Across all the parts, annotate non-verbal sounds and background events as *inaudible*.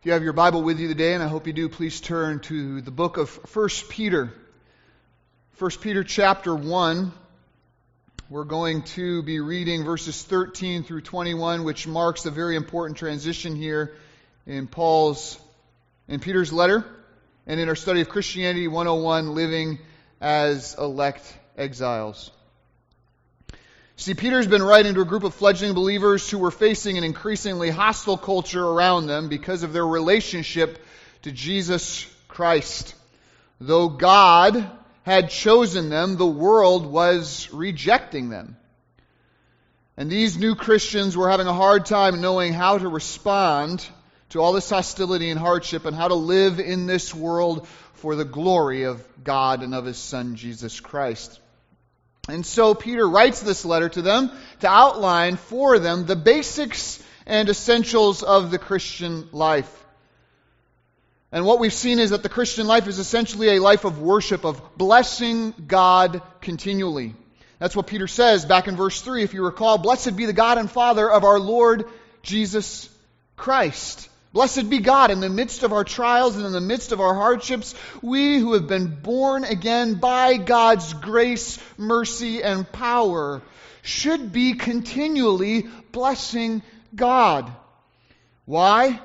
If you have your Bible with you today, and I hope you do, please turn to the book of 1 Peter. 1 Peter chapter 1. We're going to be reading verses 13 through 21, which marks a very important transition here in Paul's, in Peter's letter, and in our study of Christianity 101, living as elect exiles. See, Peter's been writing to a group of fledgling believers who were facing an increasingly hostile culture around them because of their relationship to Jesus Christ. Though God had chosen them, the world was rejecting them. And these new Christians were having a hard time knowing how to respond to all this hostility and hardship and how to live in this world for the glory of God and of His Son, Jesus Christ. And so Peter writes this letter to them to outline for them the basics and essentials of the Christian life. And what we've seen is that the Christian life is essentially a life of worship, of blessing God continually. That's what Peter says back in verse 3, if you recall. Blessed be the God and Father of our Lord Jesus Christ. Blessed be God in the midst of our trials and in the midst of our hardships. We who have been born again by God's grace, mercy, and power should be continually blessing God. Why?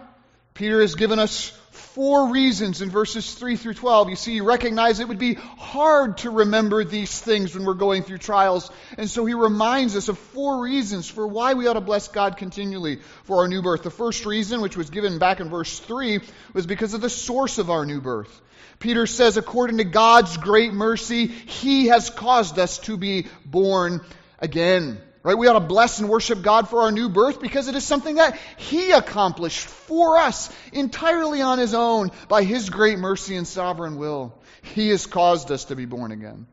Peter has given us four reasons in verses 3 through 12. You see, you recognize it would be hard to remember these things when we're going through trials. And so he reminds us of four reasons for why we ought to bless God continually for our new birth. The first reason, which was given back in verse 3, was because of the source of our new birth. Peter says, according to God's great mercy, he has caused us to be born again. Right? We ought to bless and worship God for our new birth because it is something that He accomplished for us entirely on His own by His great mercy and sovereign will. He has caused us to be born again.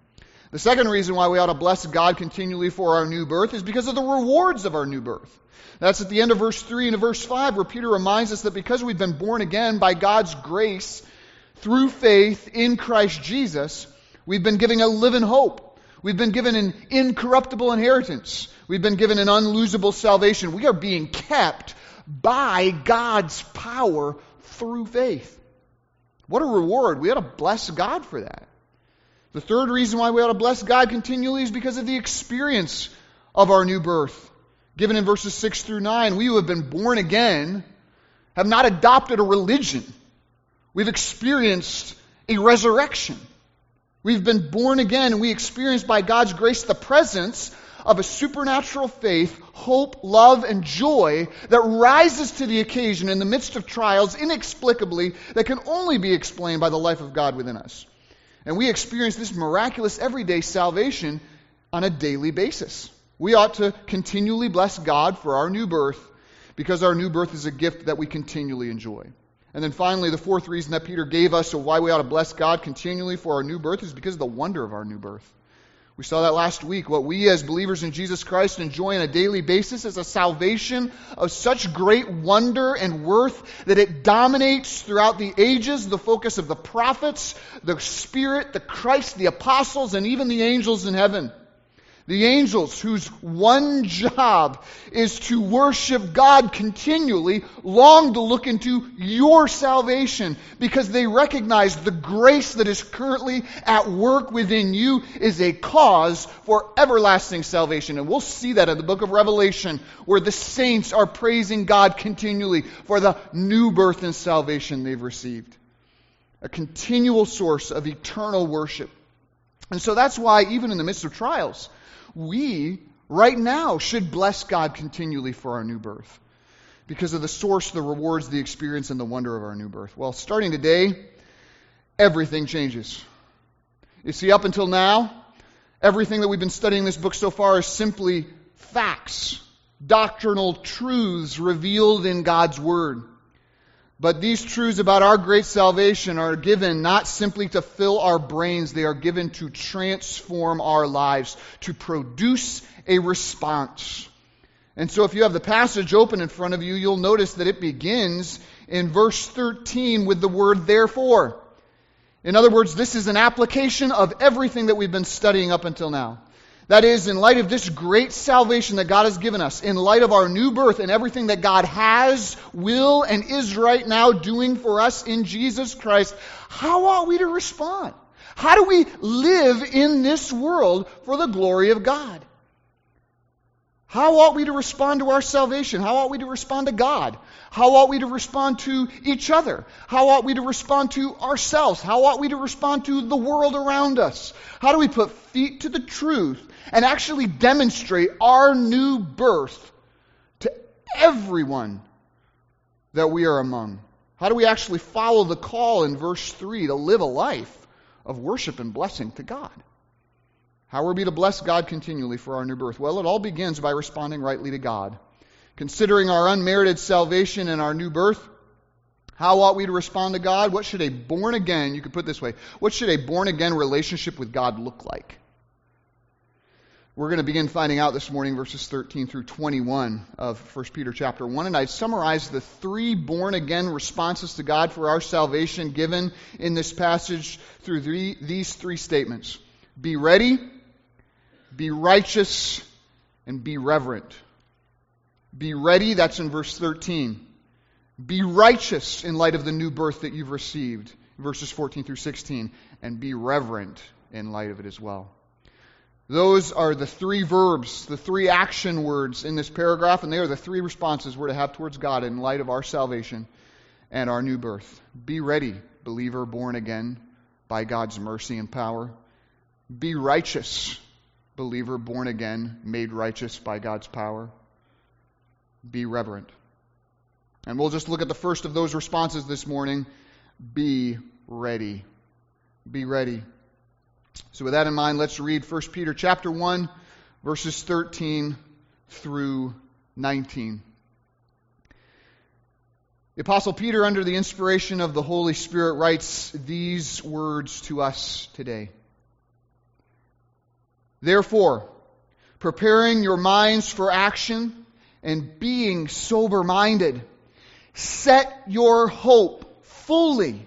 The second reason why we ought to bless God continually for our new birth is because of the rewards of our new birth. That's at the end of verse 3 and verse 5 where Peter reminds us that because we've been born again by God's grace through faith in Christ Jesus, we've been given a living hope. We've been given an incorruptible inheritance. We've been given an unlosable salvation. We are being kept by God's power through faith. What a reward. We ought to bless God for that. The third reason why we ought to bless God continually is because of the experience of our new birth. Given in verses 6 through 9, we who have been born again have not adopted a religion. We've experienced a resurrection. We've been born again and we experience by God's grace the presence of a supernatural faith, hope, love, and joy that rises to the occasion in the midst of trials inexplicably that can only be explained by the life of God within us. And we experience this miraculous everyday salvation on a daily basis. We ought to continually bless God for our new birth because our new birth is a gift that we continually enjoy. And then finally, the fourth reason that Peter gave us of why we ought to bless God continually for our new birth is because of the wonder of our new birth. We saw that last week. What we as believers in Jesus Christ enjoy on a daily basis is a salvation of such great wonder and worth that it dominates throughout the ages the focus of the prophets, the Spirit, the Christ, the apostles, and even the angels in heaven. The angels, whose one job is to worship God continually, long to look into your salvation because they recognize the grace that is currently at work within you is a cause for everlasting salvation. And we'll see that in the book of Revelation where the saints are praising God continually for the new birth and salvation they've received. A continual source of eternal worship. And so that's why, even in the midst of trials, we, right now, should bless God continually for our new birth because of the source, the rewards, the experience, and the wonder of our new birth. Well, starting today, everything changes. You see, up until now, everything that we've been studying this book so far is simply facts, doctrinal truths revealed in God's Word. But these truths about our great salvation are given not simply to fill our brains, they are given to transform our lives, to produce a response. And so if you have the passage open in front of you, you'll notice that it begins in verse 13 with the word therefore. In other words, this is an application of everything that we've been studying up until now. That is, in light of this great salvation that God has given us, in light of our new birth and everything that God has, will, and is right now doing for us in Jesus Christ, how ought we to respond? How do we live in this world for the glory of God? How ought we to respond to our salvation? How ought we to respond to God? How ought we to respond to each other? How ought we to respond to ourselves? How ought we to respond to the world around us? How do we put feet to the truth and actually demonstrate our new birth to everyone that we are among? How do we actually follow the call in verse 3 to live a life of worship and blessing to God? How are we to bless God continually for our new birth? Well, it all begins by responding rightly to God. Considering our unmerited salvation and our new birth, how ought we to respond to God? What should a born again, you could put this way, what should a born again relationship with God look like? We're going to begin finding out this morning verses 13 through 21 of 1 Peter chapter 1 and I summarize the three born again responses to God for our salvation given in this passage through these three statements. Be ready, be righteous and be reverent. Be ready, that's in verse 13. Be righteous in light of the new birth that you've received, verses 14 through 16. And be reverent in light of it as well. Those are the three verbs, the three action words in this paragraph, and they are the three responses we're to have towards God in light of our salvation and our new birth. Be ready, believer born again by God's mercy and power. Be righteous, believer born again, made righteous by God's power. Be reverent. And we'll just look at the first of those responses this morning. Be ready. Be ready. So with that in mind, let's read 1 Peter chapter 1 verses 13 through 19. The apostle Peter under the inspiration of the Holy Spirit writes these words to us today. Therefore, preparing your minds for action and being sober minded, set your hope fully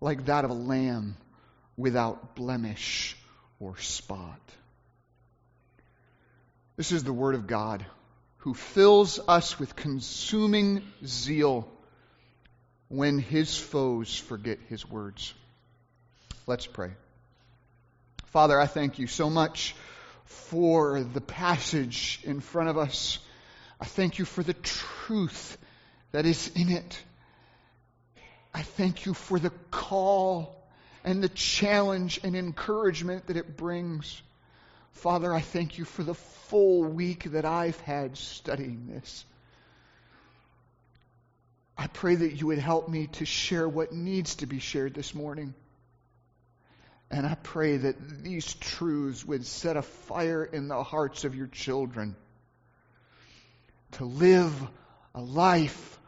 like that of a lamb without blemish or spot. This is the Word of God who fills us with consuming zeal when his foes forget his words. Let's pray. Father, I thank you so much for the passage in front of us. I thank you for the truth that is in it. I thank you for the call and the challenge and encouragement that it brings. Father, I thank you for the full week that I've had studying this. I pray that you would help me to share what needs to be shared this morning. And I pray that these truths would set a fire in the hearts of your children to live a life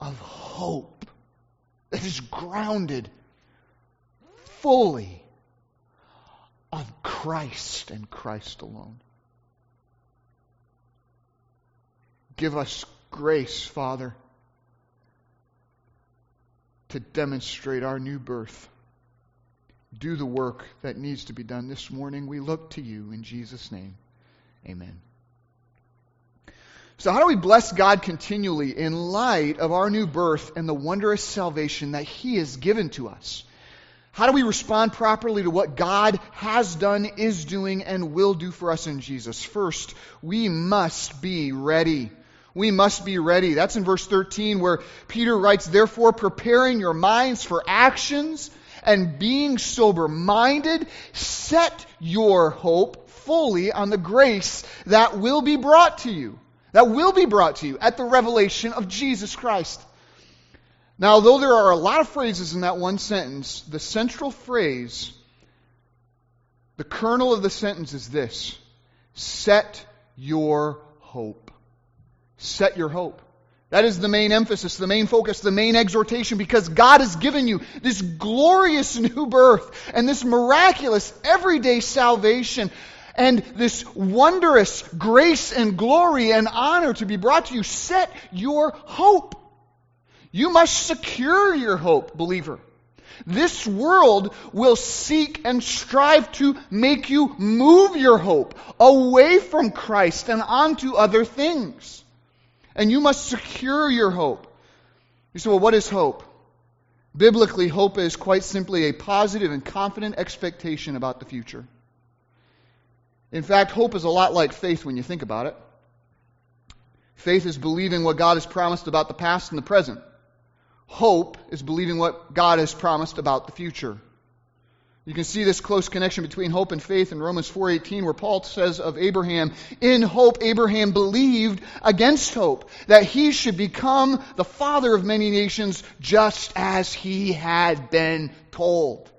of hope that is grounded fully on Christ and Christ alone. Give us grace, Father, to demonstrate our new birth do the work that needs to be done this morning. We look to you in Jesus' name. Amen. So, how do we bless God continually in light of our new birth and the wondrous salvation that He has given to us? How do we respond properly to what God has done, is doing, and will do for us in Jesus? First, we must be ready. We must be ready. That's in verse 13 where Peter writes, Therefore, preparing your minds for actions and being sober minded, set your hope fully on the grace that will be brought to you. That will be brought to you at the revelation of Jesus Christ. Now, though there are a lot of phrases in that one sentence, the central phrase, the kernel of the sentence is this set your hope. Set your hope. That is the main emphasis, the main focus, the main exhortation, because God has given you this glorious *laughs* new birth and this miraculous everyday salvation and this wondrous grace and glory and honor to be brought to you. Set your hope. You must secure your hope, believer. This world will seek and strive to make you move your hope away from Christ and onto other things. And you must secure your hope. You say, well, what is hope? Biblically, hope is quite simply a positive and confident expectation about the future. In fact, hope is a lot like faith when you think about it. Faith is believing what God has promised about the past and the present. Hope is believing what God has promised about the future. You can see this close connection between hope and faith in Romans 4:18 where Paul says of Abraham, "In hope Abraham believed against hope that he should become the father of many nations just as he had been told."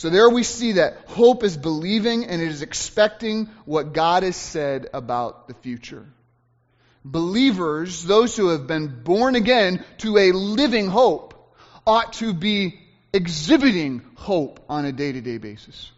So there we see that hope is believing and it is expecting what God has said about the future believers, those who have been born again to a living hope, ought to be exhibiting hope on a day to day basis.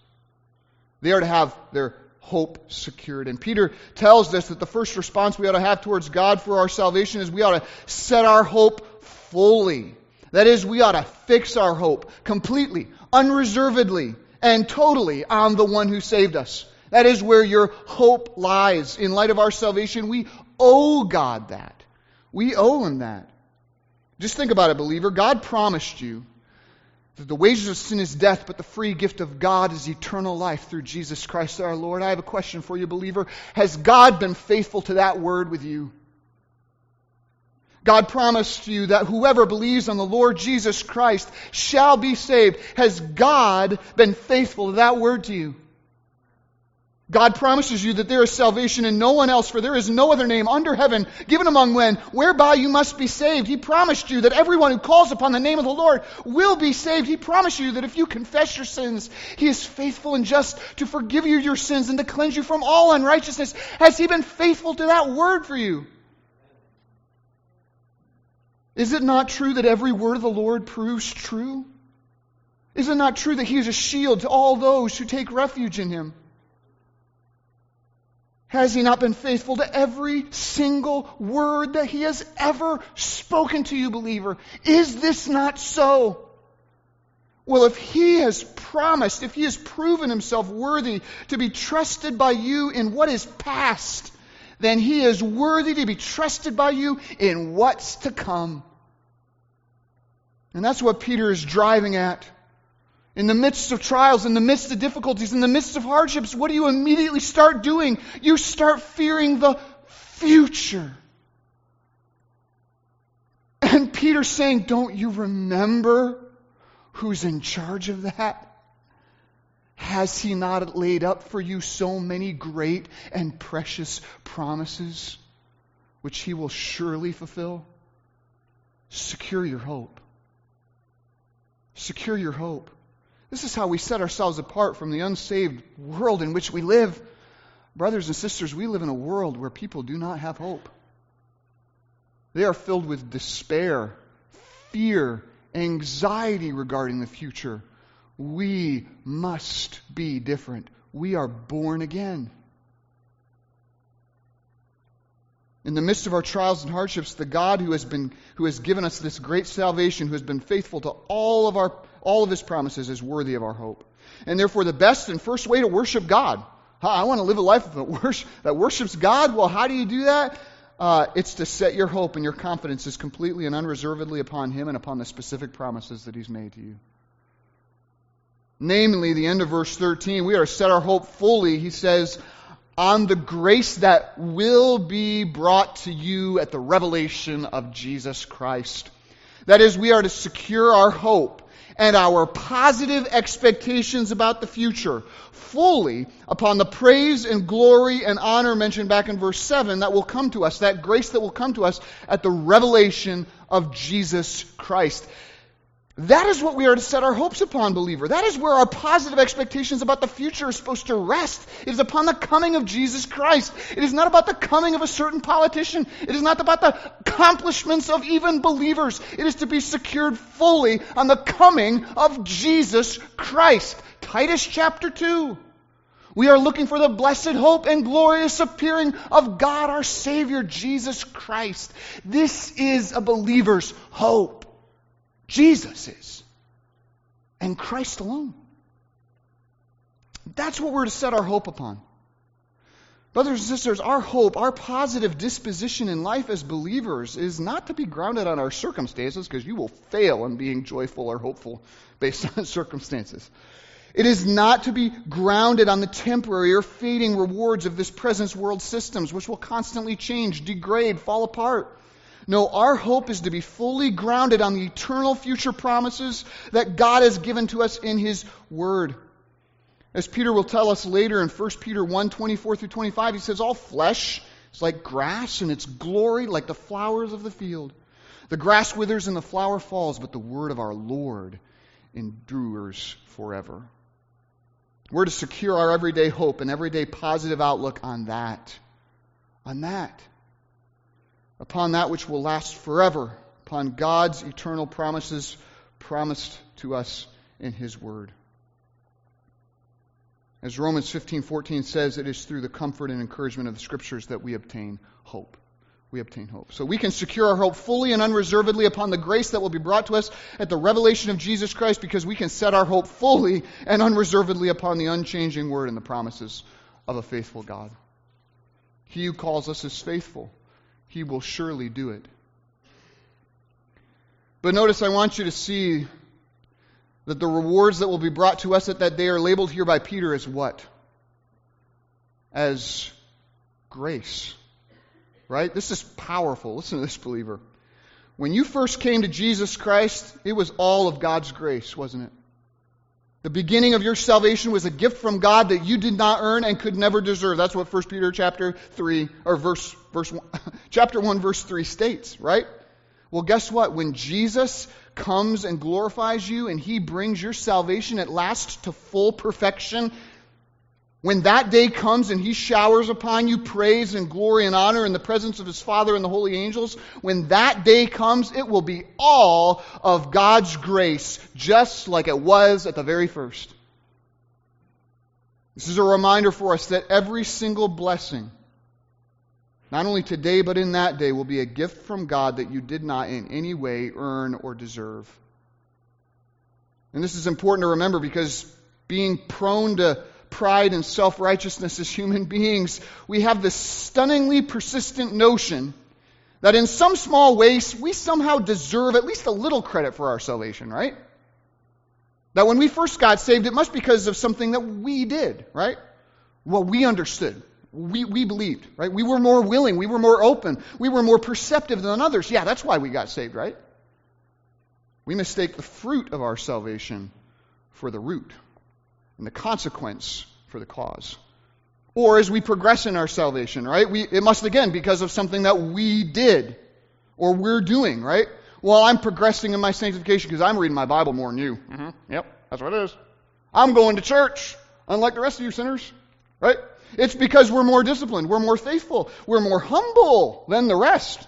They are to have their hope secured. And Peter tells us that the first response we ought to have towards God for our salvation is we ought to set our hope fully. That is, we ought to fix our hope completely, unreservedly, and totally on the one who saved us. That is where your hope lies. In light of our salvation, we owe God that. We owe Him that. Just think about it, believer. God promised you that the wages of sin is death, but the free gift of God is eternal life through Jesus Christ our Lord. I have a question for you, believer. Has God been faithful to that word with you? God promised you that whoever believes on the Lord Jesus Christ shall be saved. Has God been faithful to that word to you? God promises you that there is salvation in no one else, for there is no other name under heaven given among men whereby you must be saved. He promised you that everyone who calls upon the name of the Lord will be saved. He promised you that if you confess your sins, He is faithful and just to forgive you your sins and to cleanse you from all unrighteousness. Has He been faithful to that word for you? Is it not true that every word of the Lord proves true? Is it not true that He is a shield to all those who take refuge in Him? Has he not been faithful to every single word that he has ever spoken to you, believer? Is this not so? Well, if he has promised, if he has proven himself worthy to be trusted by you in what is past, then he is worthy to be trusted by you in what's to come. And that's what Peter is driving at. In the midst of trials, in the midst of difficulties, in the midst of hardships, what do you immediately start doing? You start fearing the future. And Peter's saying, Don't you remember who's in charge of that? Has he not laid up for you so many great and precious promises, which he will surely fulfill? Secure your hope. Secure your hope. This is how we set ourselves apart from the unsaved world in which we live. Brothers and sisters, we live in a world where people do not have hope. They are filled with despair, fear, anxiety regarding the future. We must be different. We are born again. In the midst of our trials and hardships, the God who has been who has given us this great salvation, who has been faithful to all of our all of his promises is worthy of our hope. And therefore, the best and first way to worship God. I want to live a life that worships God. Well, how do you do that? Uh, it's to set your hope and your confidence is completely and unreservedly upon Him and upon the specific promises that He's made to you. Namely, the end of verse 13, we are to set our hope fully, he says, on the grace that will be brought to you at the revelation of Jesus Christ. That is, we are to secure our hope and our positive expectations about the future fully upon the praise and glory and honor mentioned back in verse 7 that will come to us, that grace that will come to us at the revelation of Jesus Christ. That is what we are to set our hopes upon, believer. That is where our positive expectations about the future are supposed to rest. It is upon the coming of Jesus Christ. It is not about the coming of a certain politician. It is not about the accomplishments of even believers. It is to be secured fully on the coming of Jesus Christ. Titus chapter 2. We are looking for the blessed hope and glorious appearing of God our Savior, Jesus Christ. This is a believer's hope. Jesus is. And Christ alone. That's what we're to set our hope upon. Brothers and sisters, our hope, our positive disposition in life as believers is not to be grounded on our circumstances, because you will fail in being joyful or hopeful based *laughs* on circumstances. It is not to be grounded on the temporary or fading rewards of this present world systems, which will constantly change, degrade, fall apart. No, our hope is to be fully grounded on the eternal future promises that God has given to us in His Word. As Peter will tell us later in 1 Peter 1 24 through 25, he says, All flesh is like grass, and its glory like the flowers of the field. The grass withers and the flower falls, but the word of our Lord endures forever. We're to secure our everyday hope and everyday positive outlook on that. On that upon that which will last forever, upon God's eternal promises promised to us in His Word. As Romans 15:14 says, it is through the comfort and encouragement of the Scriptures that we obtain hope. We obtain hope. So we can secure our hope fully and unreservedly upon the grace that will be brought to us at the revelation of Jesus Christ because we can set our hope fully and unreservedly upon the unchanging Word and the promises of a faithful God. He who calls us is faithful he will surely do it. But notice, I want you to see that the rewards that will be brought to us at that day are labeled here by Peter as what? As grace. Right? This is powerful. Listen to this, believer. When you first came to Jesus Christ, it was all of God's grace, wasn't it? The beginning of your salvation was a gift from God that you did not earn and could never deserve. That's what 1 Peter chapter 3 or verse verse 1, *laughs* chapter 1 verse 3 states, right? Well, guess what? When Jesus comes and glorifies you and he brings your salvation at last to full perfection, when that day comes and he showers upon you praise and glory and honor in the presence of his Father and the holy angels, when that day comes, it will be all of God's grace, just like it was at the very first. This is a reminder for us that every single blessing, not only today but in that day, will be a gift from God that you did not in any way earn or deserve. And this is important to remember because being prone to pride and self righteousness as human beings, we have this stunningly persistent notion that in some small ways we somehow deserve at least a little credit for our salvation, right? That when we first got saved, it must be because of something that we did, right? Well, we understood. We, we believed, right? We were more willing. We were more open. We were more perceptive than others. Yeah, that's why we got saved, right? We mistake the fruit of our salvation for the root and the consequence for the cause. Or as we progress in our salvation, right? We, it must again because of something that we did or we're doing, right? Well, I'm progressing in my sanctification because I'm reading my Bible more than you. Mm-hmm. Yep, that's what it is. I'm going to church, unlike the rest of you sinners, right? It's because we're more disciplined, we're more faithful, we're more humble than the rest.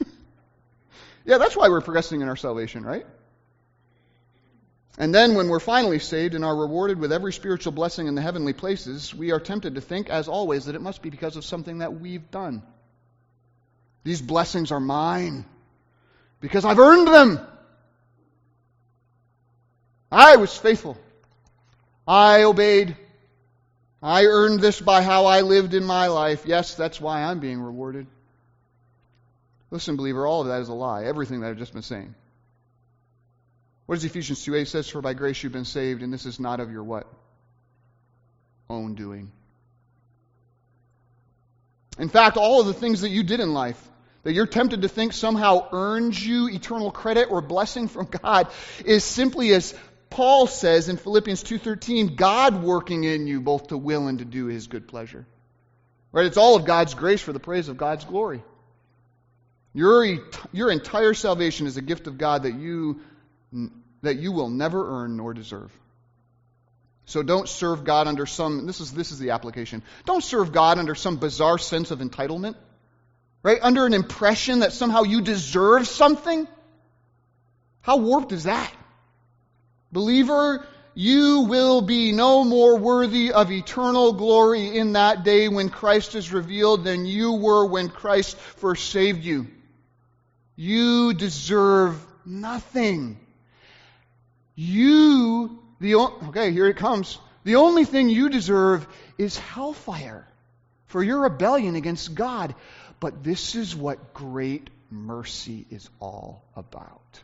*laughs* yeah, that's why we're progressing in our salvation, right? And then, when we're finally saved and are rewarded with every spiritual blessing in the heavenly places, we are tempted to think, as always, that it must be because of something that we've done. These blessings are mine because I've earned them. I was faithful. I obeyed. I earned this by how I lived in my life. Yes, that's why I'm being rewarded. Listen, believer, all of that is a lie. Everything that I've just been saying. What does Ephesians 2 8 says? For by grace you've been saved, and this is not of your what? Own doing. In fact, all of the things that you did in life, that you're tempted to think somehow earns you eternal credit or blessing from God, is simply as Paul says in Philippians 2:13, God working in you both to will and to do his good pleasure. Right? It's all of God's grace for the praise of God's glory. Your, your entire salvation is a gift of God that you, that you will never earn nor deserve. So don't serve God under some, this is, this is the application. Don't serve God under some bizarre sense of entitlement, right? Under an impression that somehow you deserve something. How warped is that? Believer, you will be no more worthy of eternal glory in that day when Christ is revealed than you were when Christ first saved you. You deserve nothing. You, the okay, here it comes. The only thing you deserve is hellfire for your rebellion against God. But this is what great mercy is all about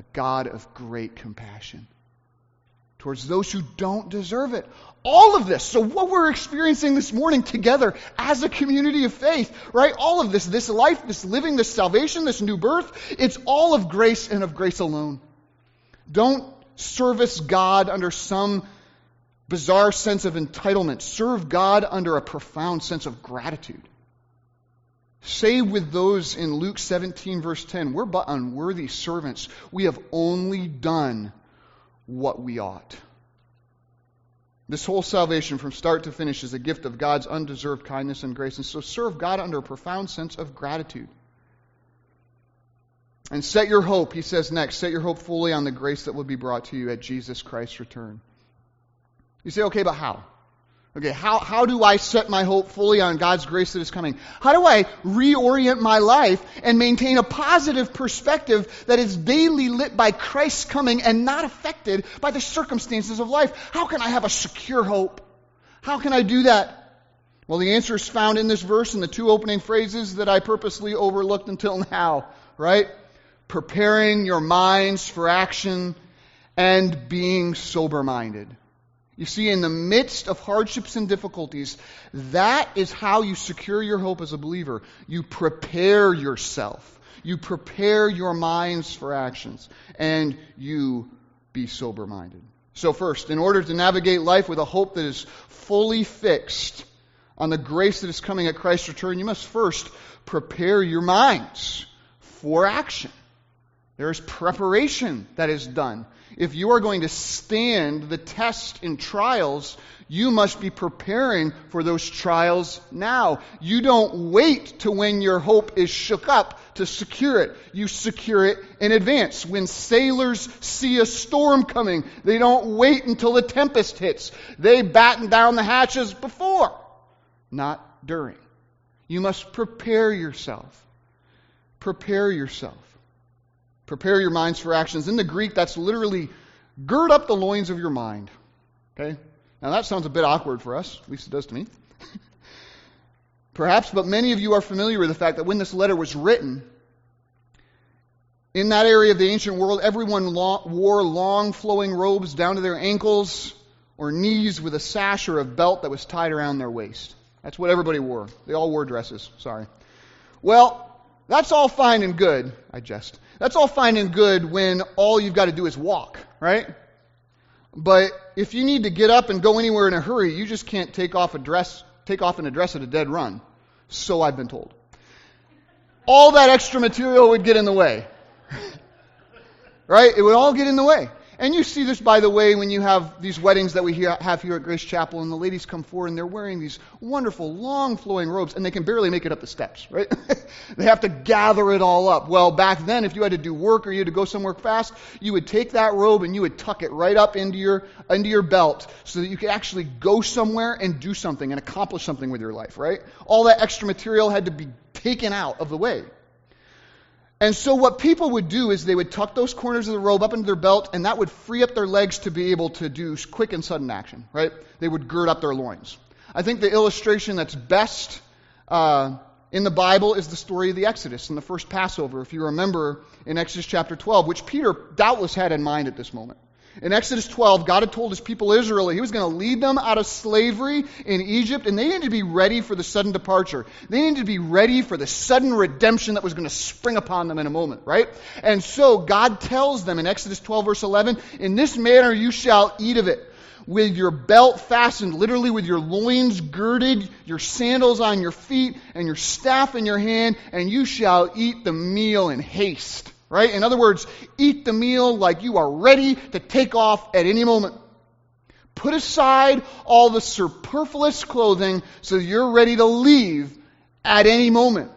a God of great compassion towards those who don't deserve it. All of this. So, what we're experiencing this morning together as a community of faith, right? All of this, this life, this living, this salvation, this new birth, it's all of grace and of grace alone. Don't service God under some bizarre sense of entitlement. Serve God under a profound sense of gratitude. Say with those in Luke 17, verse 10, we're but unworthy servants. We have only done what we ought. This whole salvation from start to finish is a gift of God's undeserved kindness and grace. And so serve God under a profound sense of gratitude. And set your hope, he says next, set your hope fully on the grace that will be brought to you at Jesus Christ's return. You say, okay, but how? Okay, how, how do I set my hope fully on God's grace that is coming? How do I reorient my life and maintain a positive perspective that is daily lit by Christ's coming and not affected by the circumstances of life? How can I have a secure hope? How can I do that? Well, the answer is found in this verse in the two opening phrases that I purposely overlooked until *laughs* now, right? Preparing your minds for action and being sober minded. You see, in the midst of hardships and difficulties, that is how you secure your hope as a believer. You prepare yourself. You prepare your minds for actions. And you be sober minded. So, first, in order to navigate life with a hope that is fully fixed on the grace that is coming at Christ's return, you must first prepare your minds for action. There is preparation that is done if you are going to stand the test in trials, you must be preparing for those trials now. You don't wait to when your hope is shook up to secure it. You secure it in advance. When sailors see a storm coming, they don't wait until the tempest hits. They batten down the hatches before, not during. You must prepare yourself. Prepare yourself. Prepare your minds for actions. In the Greek, that's literally gird up the loins of your mind. Okay? Now that sounds a bit awkward for us, at least it does to me. *laughs* Perhaps, but many of you are familiar with the fact that when this letter was written, in that area of the ancient world, everyone wore long flowing robes down to their ankles or knees with a sash or a belt that was tied around their waist. That's what everybody wore. They all wore dresses. Sorry. Well, that's all fine and good. I jest. That's all fine and good when all you've got to do is walk, right? But if you need to get up and go anywhere in a hurry, you just can't take off a dress, take off an address at a dead run. So I've been told. All that extra material would get in the way. *laughs* right? It would all get in the way. And you see this, by the way, when you have these weddings that we have here at Grace Chapel, and the ladies come forward and they're wearing these wonderful, long flowing robes, and they can barely make it up the steps, right? *laughs* they have to gather it all up. Well, back then, if you had to do work or you had to go somewhere fast, you would take that robe and you would tuck it right up into your, into your belt so that you could actually go somewhere and do something and accomplish something with your life, right? All that extra material had to be taken out of the way. And so, what people would do is they would tuck those corners of the robe up into their belt, and that would free up their legs to be able to do quick and sudden action, right? They would gird up their loins. I think the illustration that's best uh, in the Bible is the story of the Exodus and the first Passover, if you remember in Exodus chapter 12, which Peter doubtless had in mind at this moment. In Exodus 12, God had told his people Israel that he was going to lead them out of slavery in Egypt, and they needed to be ready for the sudden departure. They needed to be ready for the sudden redemption that was going to spring upon them in a moment, right? And so God tells them in Exodus 12, verse 11, In this manner you shall eat of it with your belt fastened, literally with your loins girded, your sandals on your feet, and your staff in your hand, and you shall eat the meal in haste. Right? In other words, eat the meal like you are ready to take off at any moment. Put aside all the superfluous clothing so you're ready to leave at any moment.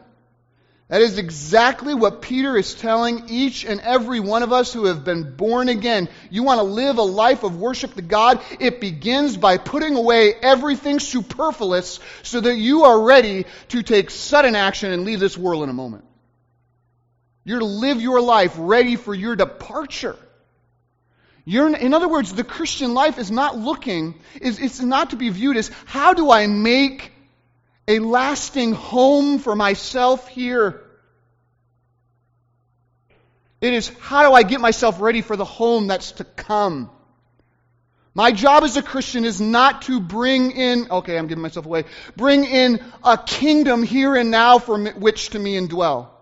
That is exactly what Peter is telling each and every one of us who have been born again. You want to live a life of worship to God? It begins by putting away everything superfluous so that you are ready to take sudden action and leave this world in a moment. You're to live your life ready for your departure. You're, in other words, the Christian life is not looking, is, it's not to be viewed as how do I make a lasting home for myself here. It is how do I get myself ready for the home that's to come? My job as a Christian is not to bring in, okay, I'm giving myself away, bring in a kingdom here and now for which to me indwell.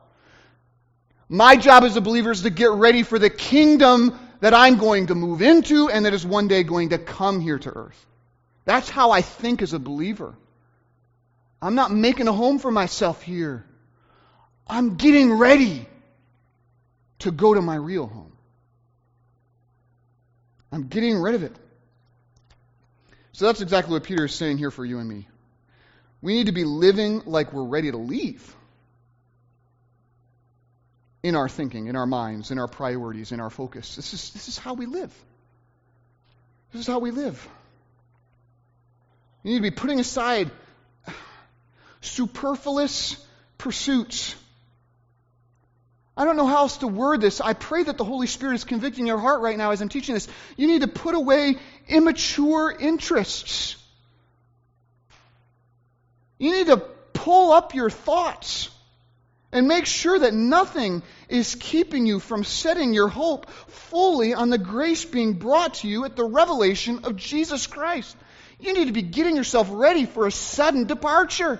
My job as a believer is to get ready for the kingdom that I'm going to move into and that is one day going to come here to earth. That's how I think as a believer. I'm not making a home for myself here. I'm getting ready to go to my real home. I'm getting rid of it. So that's exactly what Peter is saying here for you and me. We need to be living like we're ready to leave in our thinking, in our minds, in our priorities, in our focus. This is, this is how we live. This is how we live. You need to be putting aside superfluous pursuits. I don't know how else to word this. I pray that the Holy Spirit is convicting your heart right now as I'm teaching this. You need to put away immature interests. You need to pull up your thoughts and make sure that nothing is keeping you from setting your hope fully on the grace being brought to you at the revelation of Jesus Christ. You need to be getting yourself ready for a sudden departure.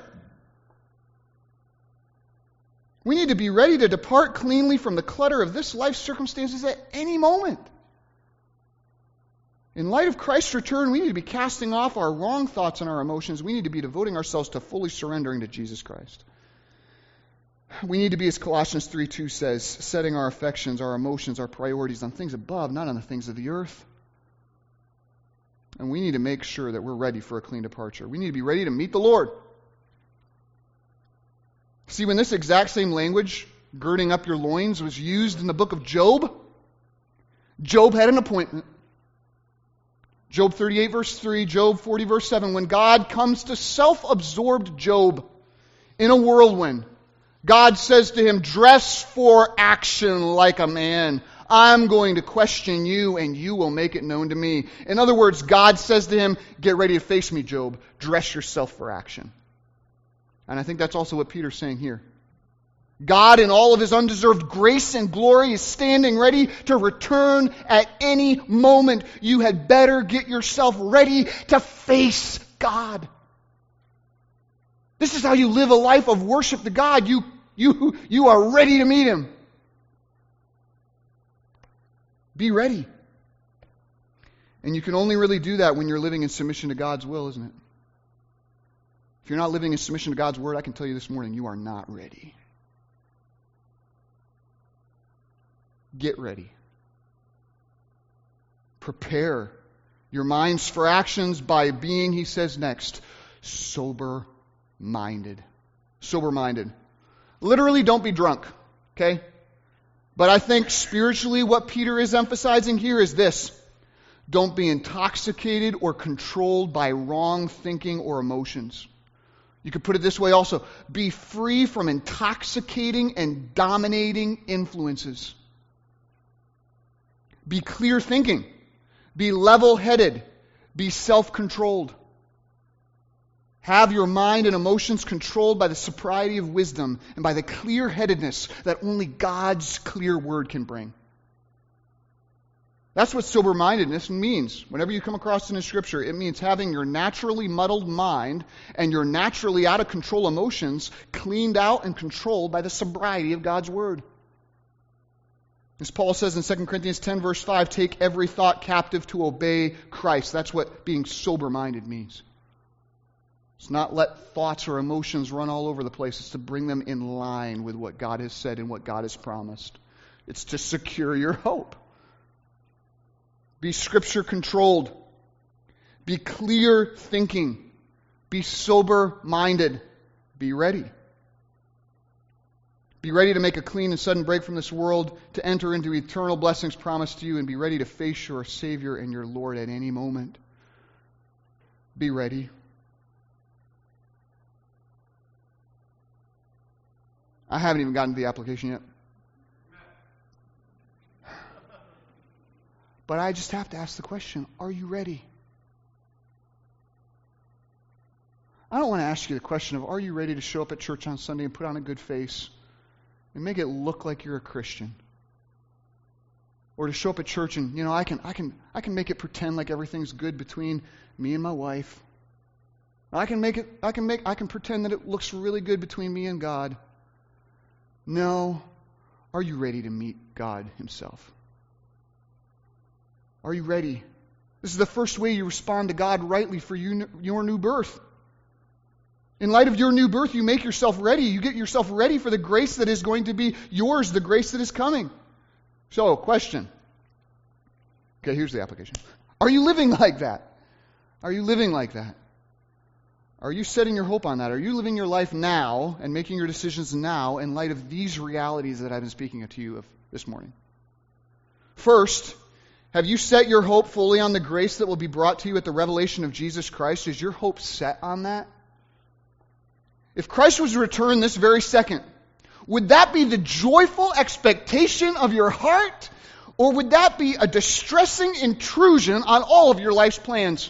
We need to be ready to depart cleanly from the clutter of this life's circumstances at any moment. In light of Christ's return, we need to be casting off our wrong thoughts and our emotions. We need to be devoting ourselves to fully surrendering to Jesus Christ. We need to be, as Colossians 3 2 says, setting our affections, our emotions, our priorities on things above, not on the things of the earth. And we need to make sure that we're ready for a clean departure. We need to be ready to meet the Lord. See, when this exact same language, girding up your loins, was used in the book of Job, Job had an appointment. Job 38, verse 3, Job 40, verse 7. When God comes to self absorbed Job in a whirlwind, God says to him, Dress for action like a man. I'm going to question you, and you will make it known to me. In other words, God says to him, Get ready to face me, Job. Dress yourself for action. And I think that's also what Peter's saying here. God, in all of his undeserved grace and glory, is standing ready to return at any moment. You had better get yourself ready to face God. This is how you live a life of worship to God. You, you, *laughs* you are ready to meet him. Be ready. And you can only really do that when you're living in submission to God's will, isn't it? If you're not living in submission to God's word, I can tell you this morning, you are not ready. Get ready. Prepare your minds for actions by being, he says next, sober minded. Sober minded. Literally, don't be drunk, okay? But I think spiritually, what Peter is emphasizing here is this don't be intoxicated or controlled by wrong thinking or emotions. You could put it this way also be free from intoxicating and dominating influences. Be clear thinking. Be level headed. Be self controlled. Have your mind and emotions controlled by the sobriety of wisdom and by the clear headedness that only God's clear word can bring. That's what sober mindedness means. Whenever you come across it in Scripture, it means having your naturally muddled mind and your naturally out of control emotions cleaned out and controlled by the sobriety of God's Word. As Paul says in 2 Corinthians 10, verse 5, take every thought captive to obey Christ. That's what being sober minded means. It's not let thoughts or emotions run all over the place, it's to bring them in line with what God has said and what God has promised. It's to secure your hope. Be scripture controlled. Be clear thinking. Be sober minded. Be ready. Be ready to make a clean and sudden break from this world, to enter into eternal blessings promised to you, and be ready to face your Savior and your Lord at any moment. Be ready. I haven't even gotten to the application yet. But I just have to ask the question are you ready? I don't want to ask you the question of are you ready to show up at church on Sunday and put on a good face and make it look like you're a Christian? Or to show up at church and, you know, I can I can I can make it pretend like everything's good between me and my wife. I can make it I can make I can pretend that it looks really good between me and God. No. Are you ready to meet God Himself? Are you ready? This is the first way you respond to God rightly for you, your new birth. In light of your new birth, you make yourself ready. You get yourself ready for the grace that is going to be yours, the grace that is coming. So, question. Okay, here's the application. Are you living like that? Are you living like that? Are you setting your hope on that? Are you living your life now and making your decisions now in light of these realities that I've been speaking to you of this morning? First, have you set your hope fully on the grace that will be brought to you at the revelation of Jesus Christ? Is your hope set on that? If Christ was to return this very second, would that be the joyful expectation of your heart? Or would that be a distressing intrusion on all of your life's plans?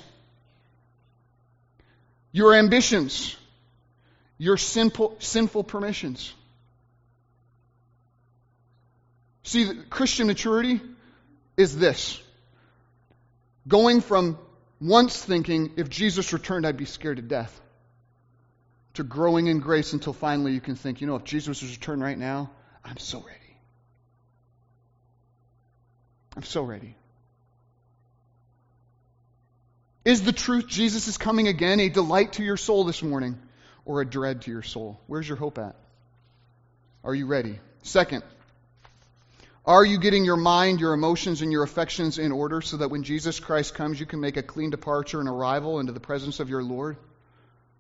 Your ambitions, your sinful, sinful permissions. See, Christian maturity is this going from once thinking, if Jesus returned, I'd be scared to death, to growing in grace until finally you can think, you know, if Jesus was returned right now, I'm so ready. I'm so ready. Is the truth Jesus is coming again a delight to your soul this morning or a dread to your soul? Where's your hope at? Are you ready? Second, are you getting your mind, your emotions, and your affections in order so that when Jesus Christ comes, you can make a clean departure and arrival into the presence of your Lord,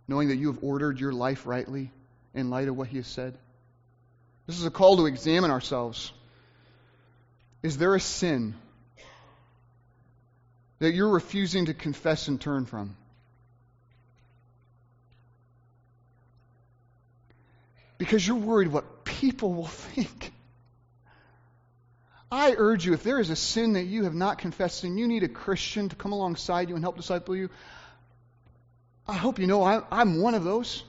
knowing that you have ordered your life rightly in light of what He has said? This is a call to examine ourselves. Is there a sin that you're refusing to confess and turn from? Because you're worried what people will *laughs* think. I urge you, if there is a sin that you have not confessed and you need a Christian to come alongside you and help disciple you, I hope you know I, I'm one of those.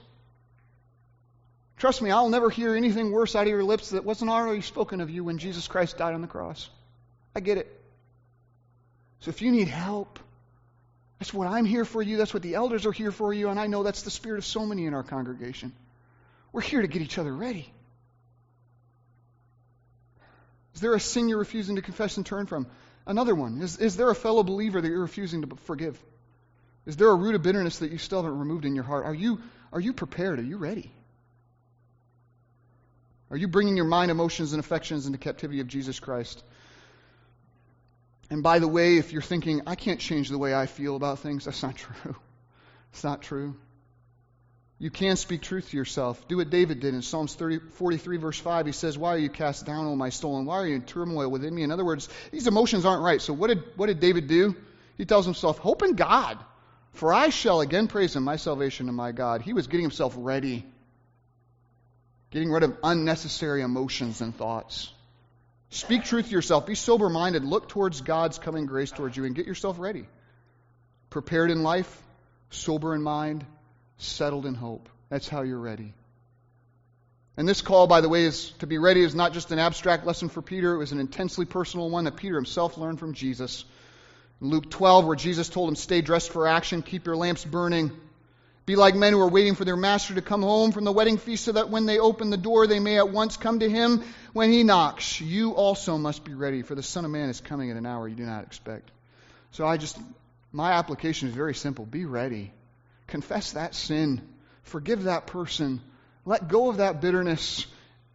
Trust me, I'll never hear anything worse out of your lips that wasn't already spoken of you when Jesus Christ died on the cross. I get it. So if you need help, that's what I'm here for you. That's what the elders are here for you. And I know that's the spirit of so many in our congregation. We're here to get each other ready. Is there a sin you're refusing to confess and turn from? Another one. Is, is there a fellow believer that you're refusing to forgive? Is there a root of bitterness that you still haven't removed in your heart? Are you, are you prepared? Are you ready? Are you bringing your mind, emotions, and affections into captivity of Jesus Christ? And by the way, if you're thinking, I can't change the way I feel about things, that's not *laughs* true. It's not true. You can speak truth to yourself. Do what David did in Psalms 30, 43, verse 5. He says, Why are you cast down, O my soul, and why are you in turmoil within me? In other words, these emotions aren't right. So what did, what did David do? He tells himself, Hope in God, for I shall again praise him, my salvation and my God. He was getting himself ready, getting rid of unnecessary emotions and thoughts. Speak truth to yourself. Be sober minded. Look towards God's coming grace towards you and get yourself ready. Prepared in life, sober in mind, settled in hope. That's how you're ready. And this call, by the way, is to be ready is not just an abstract lesson for Peter. It was an intensely personal one that Peter himself learned from Jesus. In Luke 12, where Jesus told him, Stay dressed for action, keep your lamps burning. Be like men who are waiting for their master to come home from the wedding feast so that when they open the door, they may at once come to him when he knocks. You also must be ready, for the Son of Man is coming at an hour you do not expect. So I just, my application is very simple. Be ready. Confess that sin. Forgive that person. Let go of that bitterness.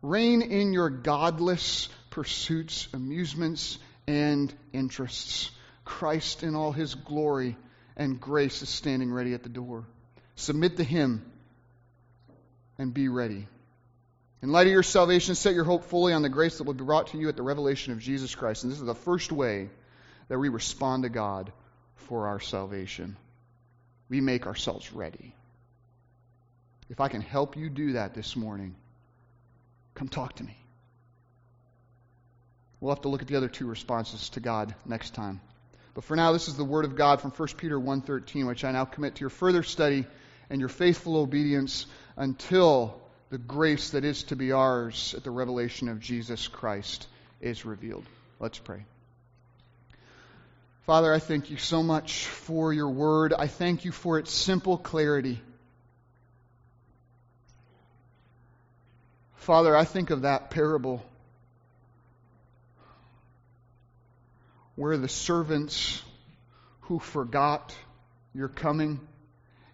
Rein in your godless pursuits, amusements, and interests. Christ in all his glory and grace is standing ready at the door. Submit to him and be ready. In light of your salvation, set your hope fully on the grace that will be brought to you at the revelation of Jesus Christ. And this is the first way that we respond to God for our salvation. We make ourselves ready. If I can help you do that this morning, come talk to me. We'll have to look at the other two responses to God next time. But for now, this is the word of God from 1 Peter 1:13, which I now commit to your further study and your faithful obedience until the grace that is to be ours at the revelation of Jesus Christ is revealed. Let's pray. Father, I thank you so much for your word. I thank you for its simple clarity. Father, I think of that parable where the servants who forgot your coming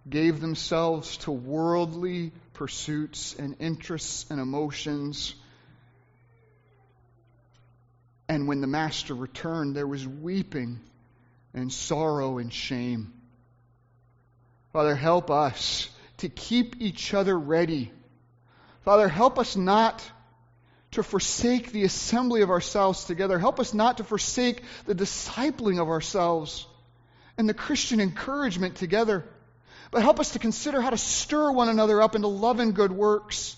gave themselves to worldly pursuits and interests and emotions. And when the master returned, there was weeping and sorrow and shame. Father, help us to keep each other ready. Father, help us not to forsake the assembly of ourselves together. Help us not to forsake the discipling of ourselves and the Christian encouragement together. But help us to consider how to stir one another up into love and good works.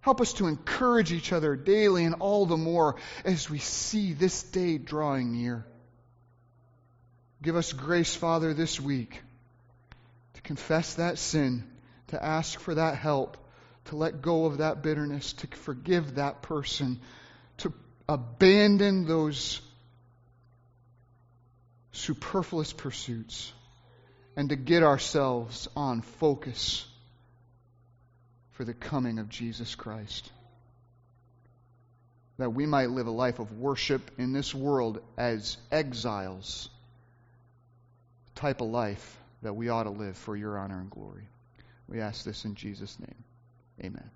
Help us to encourage each other daily and all the more as we see this day drawing near. Give us grace, Father, this week to confess that sin, to ask for that help, to let go of that bitterness, to forgive that person, to abandon those superfluous pursuits, and to get ourselves on focus for the coming of Jesus Christ. That we might live a life of worship in this world as exiles, type of life that we ought to live for your honor and glory. We ask this in Jesus' name. Amen.